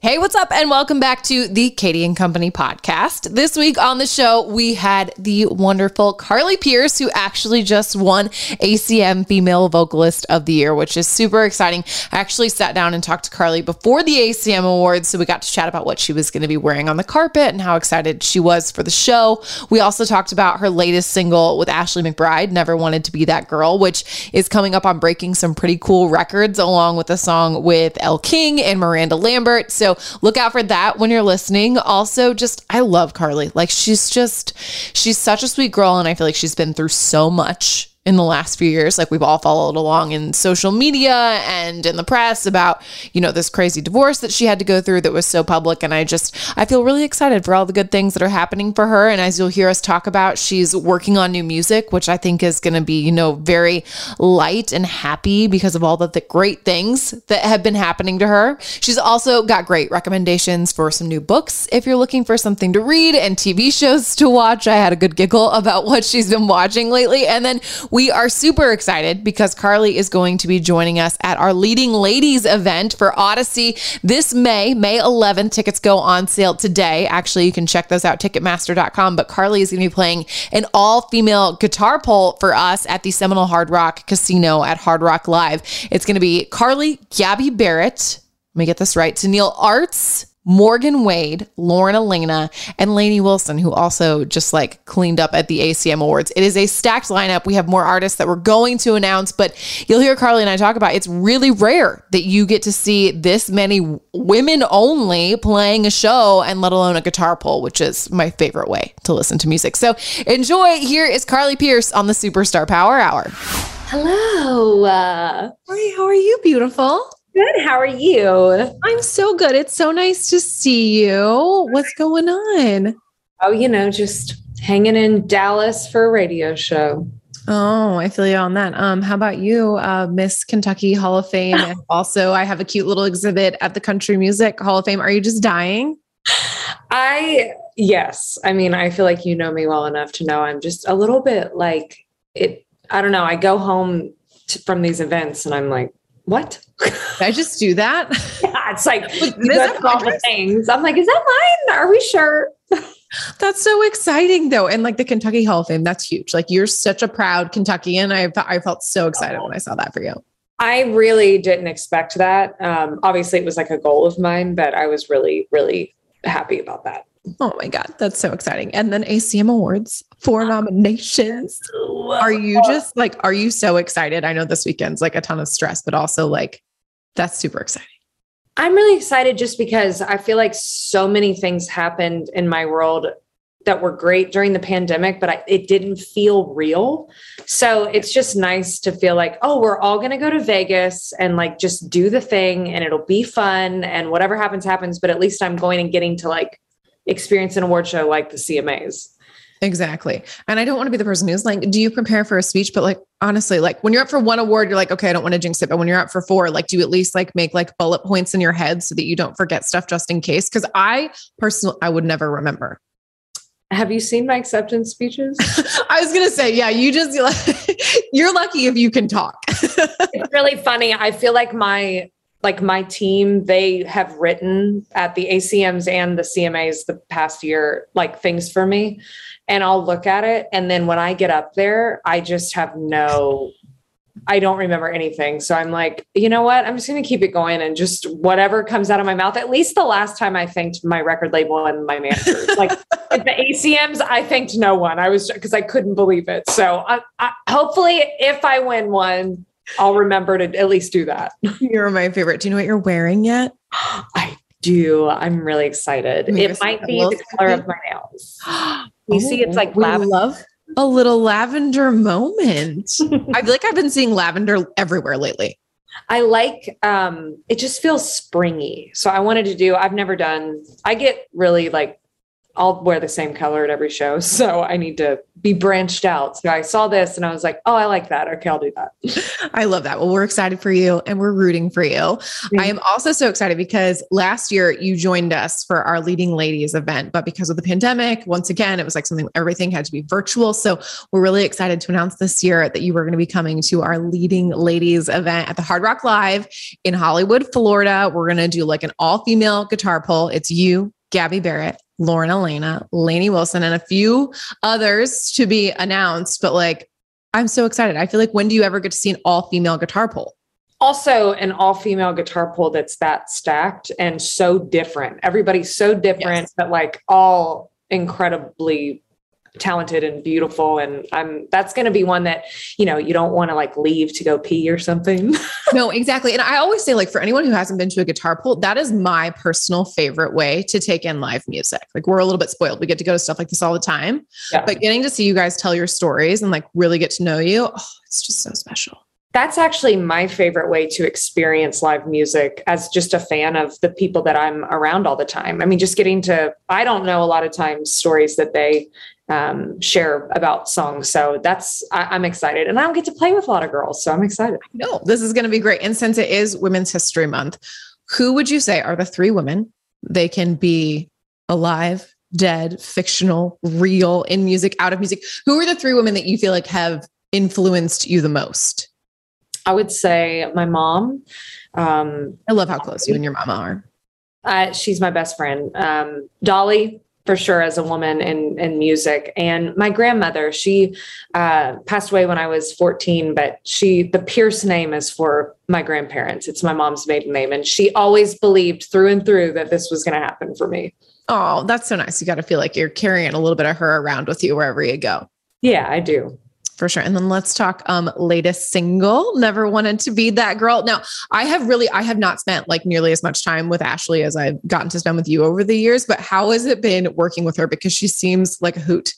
Hey, what's up? And welcome back to the Katie and Company podcast. This week on the show, we had the wonderful Carly Pearce, who actually just won ACM Female Vocalist of the Year, which is super exciting. I actually sat down and talked to Carly before the ACM Awards, so we got to chat about what she was going to be wearing on the carpet and how excited she was for the show. We also talked about her latest single with Ashley McBryde, Never Wanted to Be That Girl, which is coming up on breaking some pretty cool records, along with a song with Elle King and Miranda Lambert. So look out for that when you're listening. Also, just I love Carly. Like she's just she's such a sweet girl and I feel like she's been through so much in the last few years like we've all followed along in social media and in the press about you know this crazy divorce that she had to go through that was so public. And i just i feel really excited for all the good things that are happening for her. And as you'll hear us talk about she's working on new music which i think is going to be you know very light and happy because of all the, great things that have been happening to her. She's also got great recommendations for some new books if you're looking for something to read and tv shows to watch. I had a good giggle about what she's been watching lately. And then we are super excited because Carly is going to be joining us at our Leading Ladies event for Odyssey this May, May 11th. Tickets go on sale today. Actually, you can check those out, ticketmaster.com. But Carly is going to be playing an all female guitar pull for us at the Seminole Hard Rock Casino at Hard Rock Live. It's going to be Carly, Gabby Barrett, let me get this right, Tenille Arts, Morgan Wade, Lauren Alaina, and Lainey Wilson, who also just like cleaned up at the ACM Awards. It is a stacked lineup. We have more artists that we're going to announce, but you'll hear Carly and I talk about it's really rare that you get to see this many women only playing a show and let alone a guitar pull, which is my favorite way to listen to music. So enjoy. Here is Carly Pearce on the Superstar Power Hour. Hello. Uh, how are you, beautiful? Good. How are you? I'm so good. It's so nice to see you. What's going on? Oh, you know, just hanging in Dallas for a radio show. Oh, I feel you on that. Um, how about you, uh, Miss Kentucky Hall of Fame? and also, I have a cute little exhibit at the Country Music Hall of Fame. Are you just dying? I, yes. I mean, I feel like you know me well enough to know I'm just a little bit like it. I don't know. I go home to, from these events and I'm like, what? Did I just do that? yeah, it's like Is you go that through all the things. I'm like, is that mine? Are we sure? That's so exciting, though. And like the Kentucky Hall of Fame, that's huge. Like you're such a proud Kentuckian. I I felt so excited when I saw that for you. I really didn't expect that. Um, obviously, it was like a goal of mine, but I was really, really happy about that. Oh my god, that's so exciting! And then ACM Awards, four nominations. Are you just like, are you so excited? I know this weekend's like a ton of stress, but also like, that's super exciting. I'm really excited just because I feel like so many things happened in my world that were great during the pandemic, but I, it didn't feel real. So it's just nice to feel like, oh, we're all going to go to Vegas and like just do the thing and it'll be fun and whatever happens, happens. But at least I'm going and getting to like experience an award show like the CMAs. Exactly. And I don't want to be the person who's like, do you prepare for a speech? But like, honestly, like when you're up for one award, you're like, okay, I don't want to jinx it. But when you're up for four, like, do you at least like make like bullet points in your head so that you don't forget stuff just in case? Cause I personally, I would never remember. Have you seen my acceptance speeches? I was going to say, yeah, you just, you're lucky if you can talk. it's really funny. I feel like my like my team, they have written at the ACMs and the CMAs the past year, like things for me. and I'll look at it. And then when I get up there, I just have no, I don't remember anything. So I'm like, you know what? I'm just going to keep it going and just whatever comes out of my mouth. At least the last time I thanked my record label and my managers, like at the ACMs, I thanked no one. I was because I couldn't believe it. So I, I, hopefully, if I win one, I'll remember to at least do that. You're my favorite. Do you know what you're wearing yet? I do. I'm really excited. It might be the color of my nails. You oh, see, it's like we lavender. love a little lavender moment. I feel like I've been seeing lavender everywhere lately. I like um it just feels springy. So I wanted to do I've never done I get really like I'll wear the same color at every show. So I need to be branched out. So I saw this and I was like, oh, I like that. Okay, I'll do that. I love that. Well, we're excited for you and we're rooting for you. Mm-hmm. I am also so excited because last year you joined us for our Leading Ladies event, but because of the pandemic, once again, it was like something everything had to be virtual. So we're really excited to announce this year that you were going to be coming to our Leading Ladies event at the Hard Rock Live in Hollywood, Florida. We're going to do like an all female guitar pull. It's you, Gabby Barrett, Lauren Alaina, Lainey Wilson, and a few others to be announced. But like, I'm so excited. I feel like when do you ever get to see an all female guitar pull? Also, an all female guitar pull that's that stacked and so different. Everybody's so different, yes. but like all incredibly talented and beautiful and i'm that's going to be one that you know you don't want to like leave to go pee or something no exactly and i always say like for anyone who hasn't been to a guitar pull that is my personal favorite way to take in live music like we're a little bit spoiled we get to go to stuff like this all the time yeah. but getting to see you guys tell your stories and like really get to know you oh, it's just so special that's actually my favorite way to experience live music as just a fan of the people that I'm around all the time. I mean, just getting to, I don't know a lot of times stories that they um, share about songs. So that's, I, am excited. And I don't get to play with a lot of girls. So I'm excited. No, this is going to be great. And since it is Women's History Month, who would you say are the three women? They can be alive, dead, fictional, real, in music, out of music. Who are the three women that you feel like have influenced you the most? I would say my mom. Um, I love how close you and your mama are. Uh, she's my best friend. Um, Dolly, for sure, as a woman in, in music. And my grandmother, she uh, passed away when I was 14, but she, the Pearce name is for my grandparents. It's my mom's maiden name. And she always believed through and through that this was going to happen for me. Oh, that's so nice. You got to feel like you're carrying a little bit of her around with you wherever you go. Yeah, I do for sure. And then let's talk um latest single, Never Wanted to Be That Girl. Now, I have really I have not spent like nearly as much time with Ashley as I've gotten to spend with you over the years, but how has it been working with her because she seems like a hoot?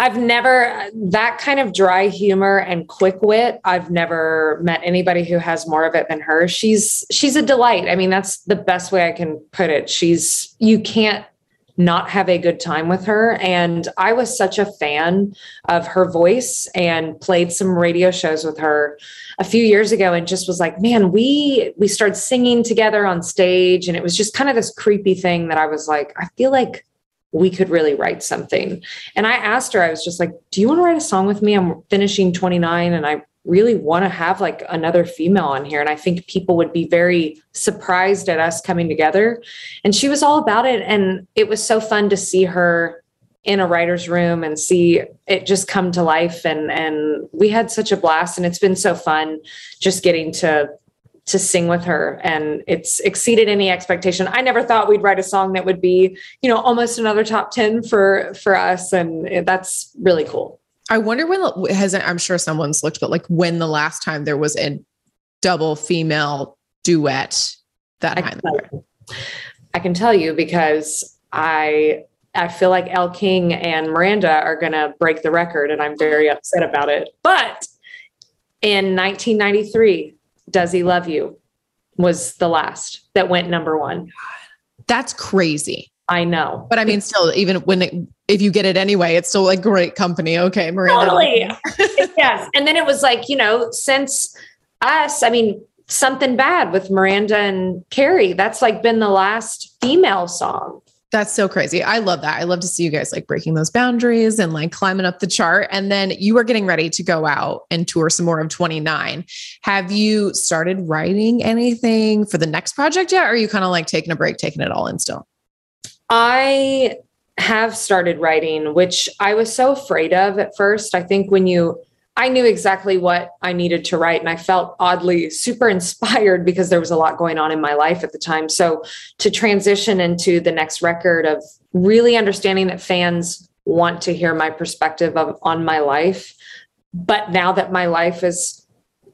I've never that kind of dry humor and quick wit. I've never met anybody who has more of it than her. She's she's a delight. I mean, that's the best way I can put it. She's you can't not have a good time with her. And I was such a fan of her voice and played some radio shows with her a few years ago and just was like, man, we we started singing together on stage. And it was just kind of this creepy thing that I was like, I feel like we could really write something. And I asked her, I was just like, Do you want to write a song with me? I'm finishing 29 and I really want to have like another female on here. And I think people would be very surprised at us coming together. And she was all about it. And it was so fun to see her in a writer's room and see it just come to life. And and we had such a blast. And it's been so fun just getting to to sing with her and it's exceeded any expectation i never thought we'd write a song that would be you know almost another top 10 for for us and eh, that's really cool I wonder when hasn't I'm sure someone's looked, but like when the last time there was a double female duet that I can, I can tell you because I I feel like Elle King and Miranda are gonna break the record, and I'm very upset about it. But in 1993, Does He Love You was the last that went number one. That's crazy. I know. But I mean, still, even when it, if you get it anyway, it's still like great company. Okay, Miranda. Totally. yes. And then it was like, you know, since us, I mean, something bad with Miranda and Carrie. That's like been the last female song. That's so crazy. I love that. I love to see you guys like breaking those boundaries and like climbing up the chart. And then you are getting ready to go out and tour some more of 29. Have you started writing anything for the next project yet? Or are you kind of like taking a break, taking it all in still? I have started writing, which I was so afraid of at first. I think when you, I knew exactly what I needed to write, and I felt oddly super inspired because there was a lot going on in my life at the time. So to transition into the next record of really understanding that fans want to hear my perspective of, on my life. But now that my life is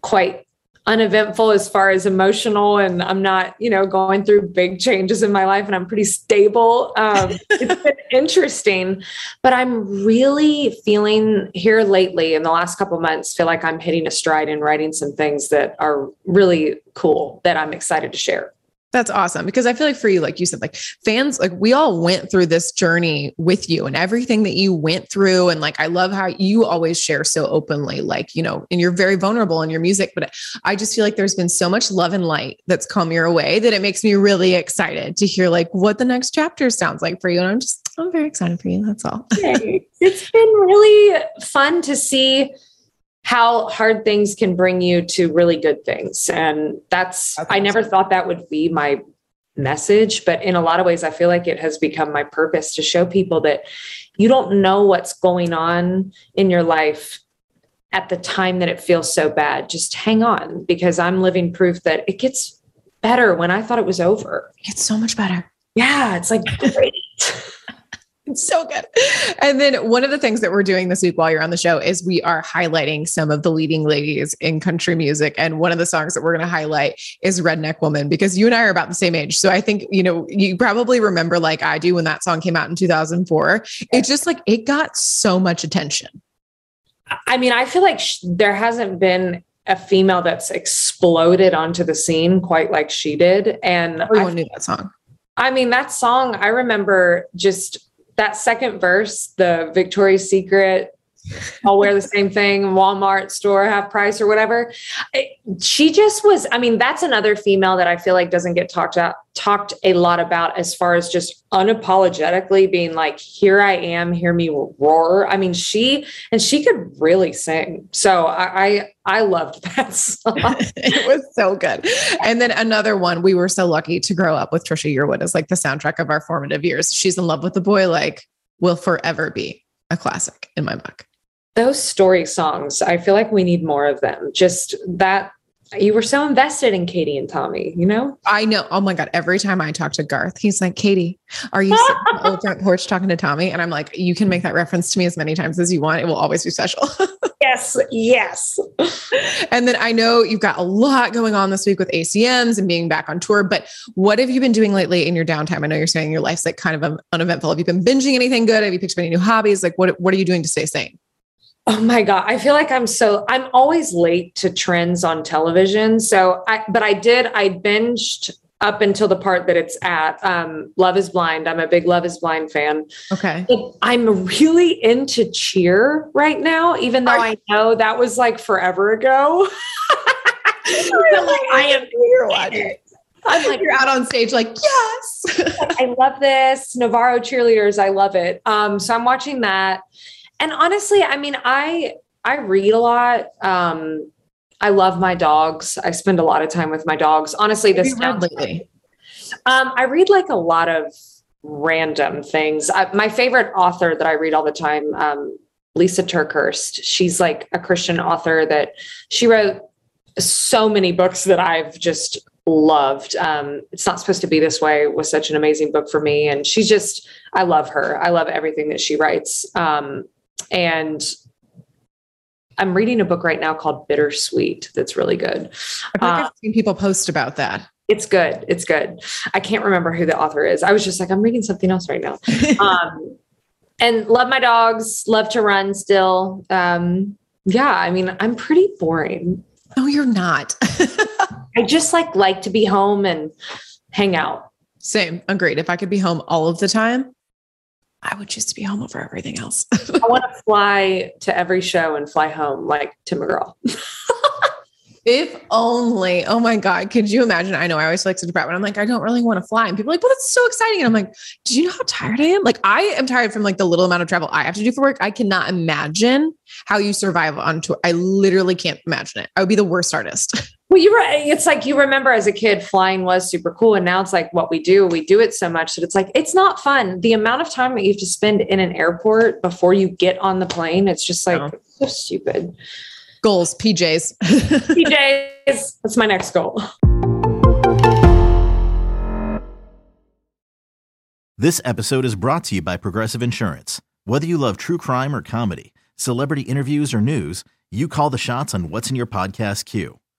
quite uneventful as far as emotional and i'm not you know going through big changes in my life and i'm pretty stable. Um, it's been interesting but i'm really feeling here lately in the last couple months feel like i'm hitting a stride and writing some things that are really cool that i'm excited to share that's awesome because I feel like for you, like you said, like fans, like we all went through this journey with you and everything that you went through. And like, I love how you always share so openly, like, you know, and you're very vulnerable in your music. But I just feel like there's been so much love and light that's come your way that it makes me really excited to hear like what the next chapter sounds like for you. And I'm just, I'm very excited for you. That's all. it's been really fun to see how hard things can bring you to really good things. And that's, that's I never thought that would be my message, but in a lot of ways, I feel like it has become my purpose to show people that you don't know what's going on in your life at the time that it feels so bad. Just hang on because I'm living proof that it gets better when I thought it was over. It's so much better. Yeah, it's like great. It's so good. And then one of the things that we're doing this week while you're on the show is we are highlighting some of the leading ladies in country music. And one of the songs that we're going to highlight is Redneck Woman because you and I are about the same age. So I think, you know, you probably remember like I do when that song came out in 2004. It just like it got so much attention. I mean, I feel like sh- there hasn't been a female that's exploded onto the scene quite like she did. And everyone I, knew that song. I mean, that song, I remember just that second verse, the Victoria's Secret, I'll wear the same thing, Walmart store, half price or whatever. she just was, I mean, that's another female that I feel like doesn't get talked about, talked a lot about as far as just unapologetically being like, here I am, hear me roar. I mean, she, and she could really sing. So I, I, I loved that song. it was so good. And then another one, we were so lucky to grow up with Trisha Yearwood as like the soundtrack of our formative years. She's in love with the boy, like will forever be a classic in my book those story songs, I feel like we need more of them. Just that you were so invested in Katie and Tommy, you know? I know. Oh my God. Every time I talk to Garth, he's like, Katie, are you sitting on the old front porch talking to Tommy? And I'm like, you can make that reference to me as many times as you want. It will always be special. yes. Yes. and then I know you've got a lot going on this week with ACMs and being back on tour, but what have you been doing lately in your downtime? I know you're saying your life's like kind of uneventful. Have you been binging anything good? Have you picked up any new hobbies? Like what, what are you doing to stay sane? Oh my God. I feel like I'm so, I'm always late to trends on television. So I, but I did, I binged up until the part that it's at um, Love is Blind. I'm a big Love is Blind fan. Okay. I'm really into cheer right now, even though I know that was like forever ago. like, I am here watching. I'm like, you're out on stage, like, yes. I love this. Navarro cheerleaders. I love it. Um, so I'm watching that and honestly, I mean, I I read a lot. Um, I love my dogs. I spend a lot of time with my dogs. Honestly, this read lately. Um, I read like a lot of random things. I, my favorite author that I read all the time, um, Lysa TerKeurst. She's like a Christian author that she wrote so many books that I've just loved. Um, it's not supposed to be this way was such an amazing book for me, and she's just I love her. I love everything that she writes. Um, and I'm reading a book right now called Bittersweet that's really good. I like uh, I've seen people post about that. It's good. It's good. I can't remember who the author is. I was just like, I'm reading something else right now. um, and love my dogs, love to run still. Um, yeah, I mean, I'm pretty boring. No, you're not. I just like like to be home and hang out. Same. Agreed. If I could be home all of the time, I would choose to be home over everything else. I want to fly to every show and fly home like Tim McGraw. if only. Oh my God. Could you imagine? I know I always feel like such a brat when I'm like, I don't really want to fly. And people are like, well, that's so exciting. And I'm like, do you know how tired I am? Like, I am tired from like the little amount of travel I have to do for work. I cannot imagine how you survive on tour. I literally can't imagine it. I would be the worst artist. Well, you re- it's like you remember as a kid, flying was super cool. And now it's like what we do, we do it so much that it's like, it's not fun. The amount of time that you have to spend in an airport before you get on the plane, it's just like No. so stupid. Goals, PJs. PJs, that's my next goal. This episode is brought to you by Progressive Insurance. Whether you love true crime or comedy, celebrity interviews or news, you call the shots on what's in your podcast queue.